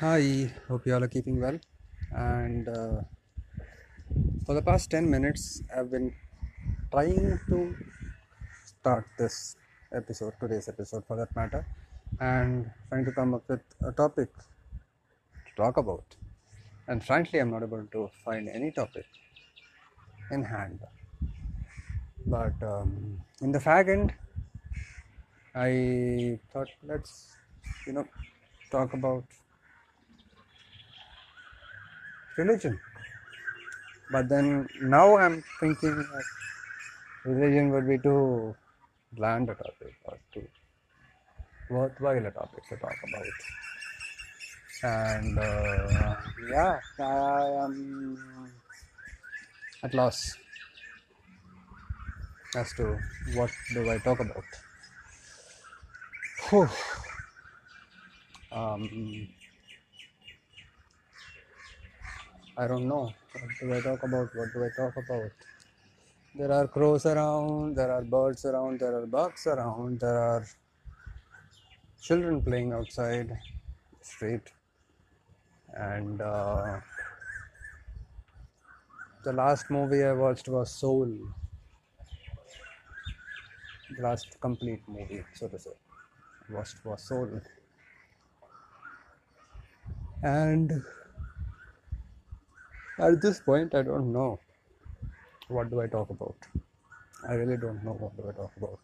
Hi, hope you all are keeping well. And uh, for the past 10 minutes, I've been trying to start this episode, today's episode for that matter, and trying to come up with a topic to talk about. And frankly, I'm not able to find any topic in hand. But um, in the fag end, I thought let's, you know, talk about religion. But then now I'm thinking that religion would be too bland a topic or too worthwhile a topic to talk about. And uh, yeah, I am at loss as to what do I talk about. Whew. Um, I don't know. What do I talk about? What do I talk about? There are crows around, there are birds around, there are bugs around, there are children playing outside the street. And uh, the last movie I watched was Soul. The last complete movie, so to say, I watched was Soul. And at this point, I don't know what do I talk about. I really don't know what do I talk about.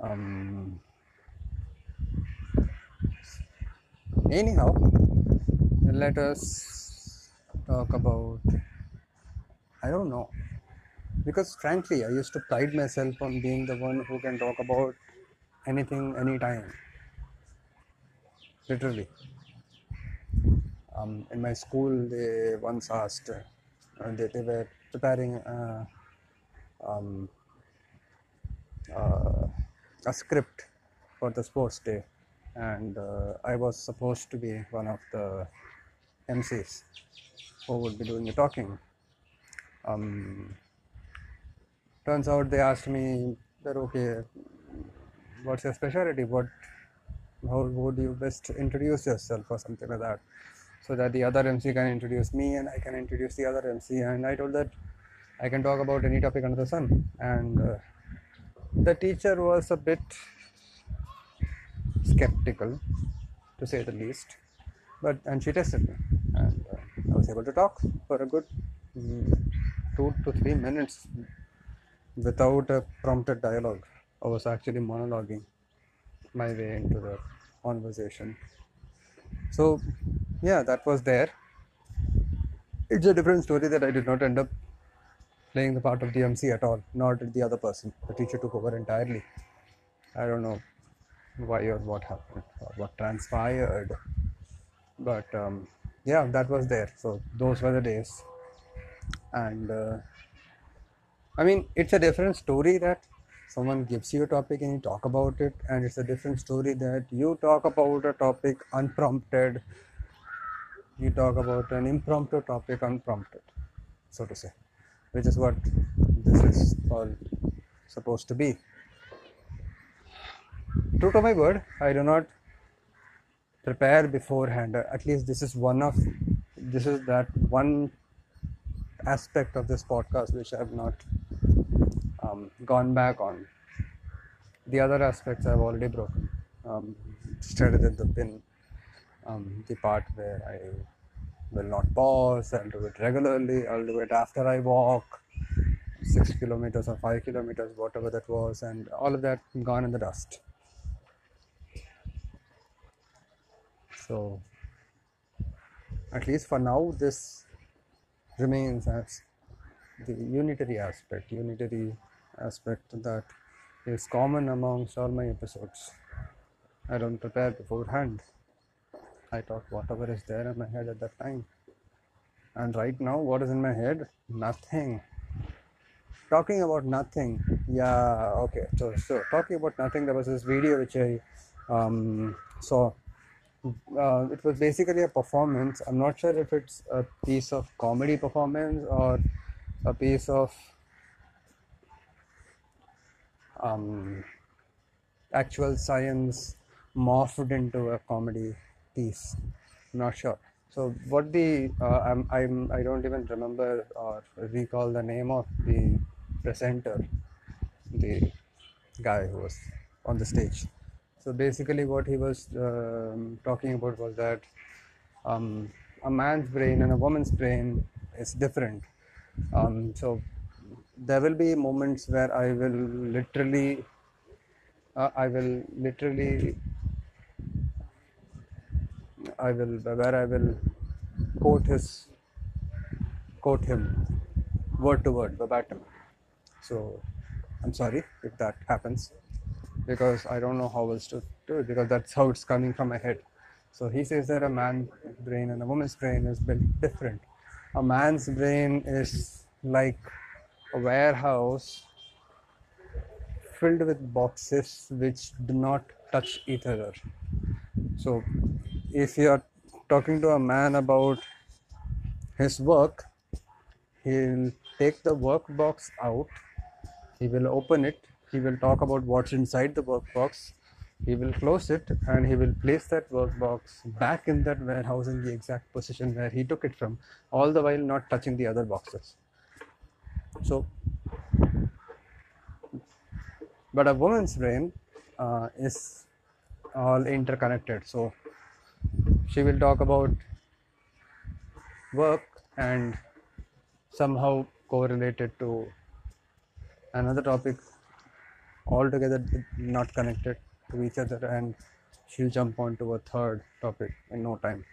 Um, anyhow, let us talk about. I don't know. Because frankly, I used to pride myself on being the one who can talk about anything, anytime. Literally. Um, in my school, they once asked, uh, they, they were preparing uh, um, uh, a script for the sports day, and uh, I was supposed to be one of the MCs who would be doing the talking. Um, turns out they asked me that okay, what's your specialty? What how would you best introduce yourself or something like that, so that the other MC can introduce me and I can introduce the other MC. And I told that I can talk about any topic under the sun. And uh, the teacher was a bit skeptical, to say the least. But and she tested me, and uh, I was able to talk for a good mm, two to three minutes without a prompted dialogue. I was actually monologuing my way into the conversation. So, yeah, that was there. It's a different story that I did not end up playing the part of the MC at all, nor did the other person. The teacher took over entirely. I don't know why or what happened or what transpired, but um, yeah, that was there. So, those were the days. And uh, I mean, it's a different story that someone gives you a topic and you talk about it, and it's a different story that you talk about a topic unprompted. You talk about an impromptu topic unprompted, so to say, which is what this is all supposed to be. True to my word, I do not prepare beforehand. At least this is one of this is that one aspect of this podcast which I have not um, gone back on. The other aspects I've already broken. Um, started at the pin, um, the part where I will not pause. I'll do it regularly. I'll do it after I walk six kilometers or five kilometers, whatever that was, and all of that gone in the dust. So, at least for now, this remains as the unitary aspect, unitary aspect that is common amongst all my episodes. I don't prepare beforehand. I talk whatever is there in my head at that time. And right now, what is in my head? Nothing. Talking about nothing. Yeah, okay. So, so talking about nothing, there was this video which I um, saw. Uh, it was basically a performance. I'm not sure if it's a piece of comedy performance or a piece of um, actual science morphed into a comedy piece. I'm not sure. So what the uh, I'm, I'm I don't even remember or recall the name of the presenter, the guy who was on the stage. So basically, what he was um, talking about was that um, a man's brain and a woman's brain is different. Um, so there will be moments where I will literally, uh, I will literally, I will where I will quote his, quote him, word to word, verbatim. So I'm sorry if that happens because I don't know how else to do it because that's how it's coming from my head. So he says that a man's brain and a woman's brain is built different. A man's brain is like warehouse filled with boxes which do not touch each other. So if you are talking to a man about his work, he'll take the work box out, he will open it, he will talk about what's inside the work box, he will close it and he will place that workbox back in that warehouse in the exact position where he took it from all the while not touching the other boxes so but a woman's brain uh, is all interconnected. So she will talk about work and somehow correlated to another topic altogether not connected to each other and she'll jump onto a third topic in no time.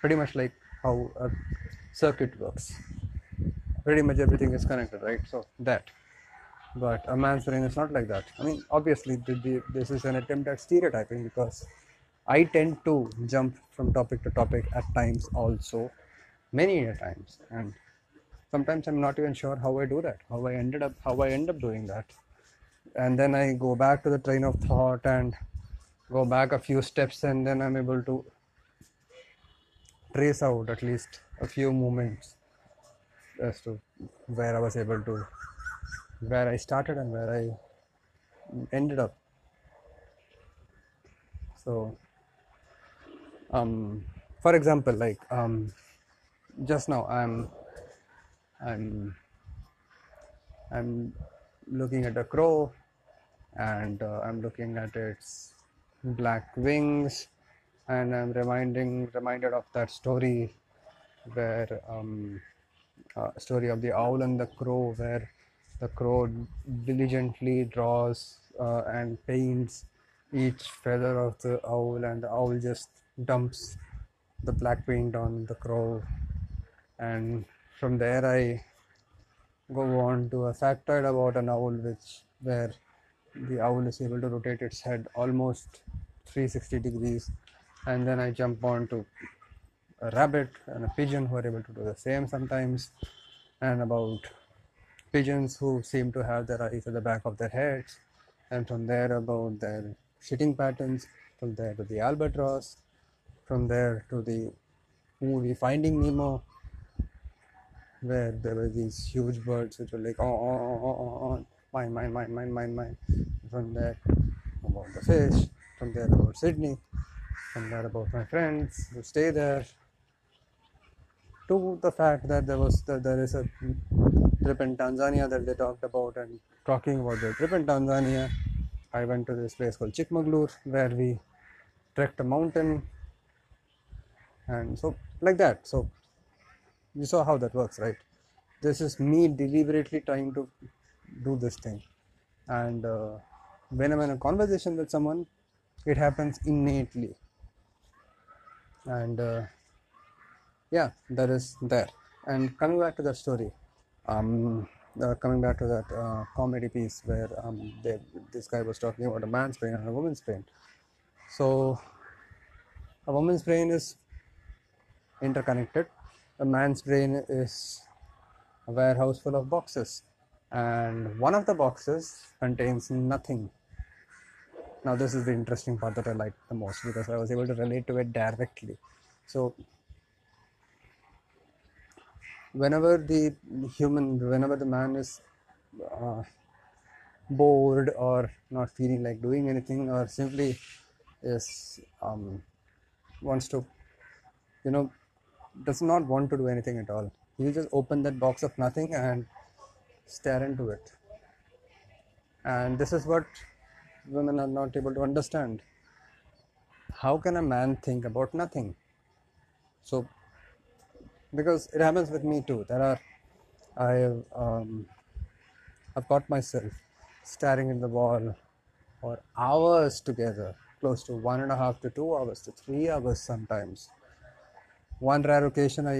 Pretty much like how a circuit works pretty much everything is connected right? So that. But a man's brain is not like that. I mean obviously the, the, this is an attempt at stereotyping because i tend to jump from topic to topic at times also many times. And sometimes i'm not even sure how i do that how i ended up how i end up doing that. And then I go back to the train of thought and go back a few steps, and then I'm able to trace out at least a few moments as to where I was able to, where I started and where I ended up. So, um, for example, like um, just now, I'm, I'm, I'm looking at a crow and uh, I'm looking at its black wings and I'm reminding reminded of that story where um, uh, story of the owl and the crow where the crow diligently draws uh, and paints each feather of the owl and the owl just dumps the black paint on the crow. And from there I go on to a factoid about an owl which where the owl is able to rotate its head almost 360 degrees. And then i jump on to a rabbit and a pigeon who are able to do the same sometimes and about pigeons who seem to have their eyes at the back of their heads and from there about their shitting patterns from there to the albatross from there to the movie finding nemo where there were these huge birds which were like, oh, oh, oh, oh, oh, oh mine, mine, mine, mine, mine, mine. From there, about the fish. From there, about Sydney. From there, about my friends who stay there. To the fact that there was that there is a trip in Tanzania that they talked about, and talking about the trip in Tanzania, I went to this place called Chikmagalur where we trekked a mountain, and so like that. So you saw how that works right? This is me deliberately trying to do this thing. And uh, when i'm in a conversation with someone it happens innately. And uh, yeah that is there. And coming back to that story um, uh, coming back to that uh, comedy piece where um, they, this guy was talking about a man's brain and a woman's brain. So a woman's brain is interconnected. A man's brain is a warehouse full of boxes. And one of the boxes contains nothing. Now this is the interesting part that i like the most because i was able to relate to it directly. So whenever the human whenever the man is uh, bored or not feeling like doing anything or simply is um, wants to you know does not want to do anything at all he'll just open that box of nothing and stare into it. And this is what women are not able to understand. How can a man think about nothing? So because it happens with me too. There are i um, i've got myself staring at the wall for hours together close to one and a half to two hours to three hours sometimes. One rare occasion i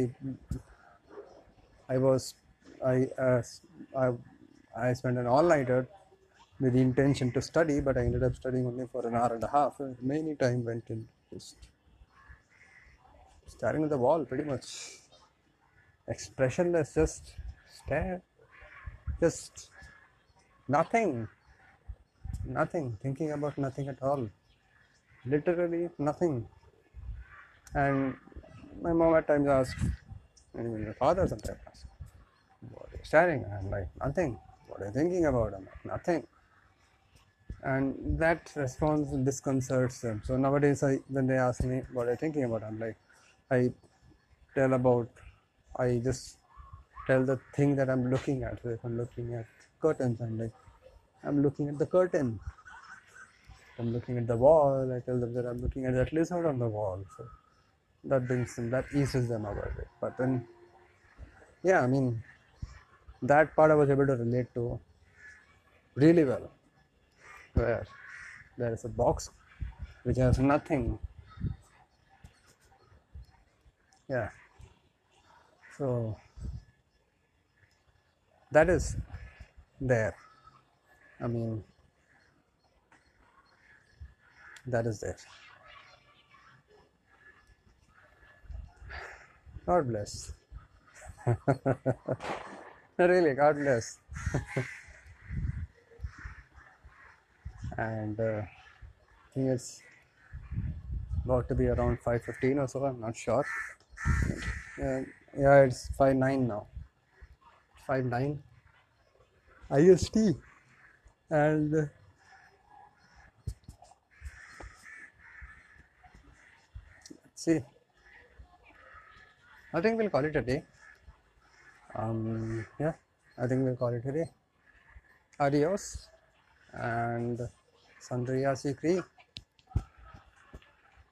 i was i uh, i i spent an all-nighter with the intention to study but i ended up studying only for an hour and a half. Many time went in just staring at the wall pretty much expressionless just stare. Just nothing. Nothing. Thinking about nothing at all. Literally nothing. And my mom at times asks and even your father sometimes asks what are you staring at? I'm like nothing. What are you thinking about? I'm like nothing. And that response disconcerts them. So nowadays I, when they ask me what are you thinking about? I'm like i tell about i just tell the thing that i'm looking at. So if i'm looking at curtains i'm like i'm looking at the curtain. I'm looking at the wall i tell them that i'm looking at that lizard on the wall. So that brings them that eases them about it but then yeah i mean that part i was able to relate to really well. Where there is a box which has nothing. Yeah so that is there i mean that is there god bless really god bless and uh, I think it's about to be around 5:15 or so. I'm not sure. Yeah, yeah, it's 5:09 now. 5:09 IST, and uh, let's see. I think we'll call it a day. Um, yeah, I think we'll call it a day. Adios and Sandria Sikri.